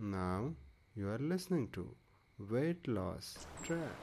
Now you are listening to Weight Loss Track.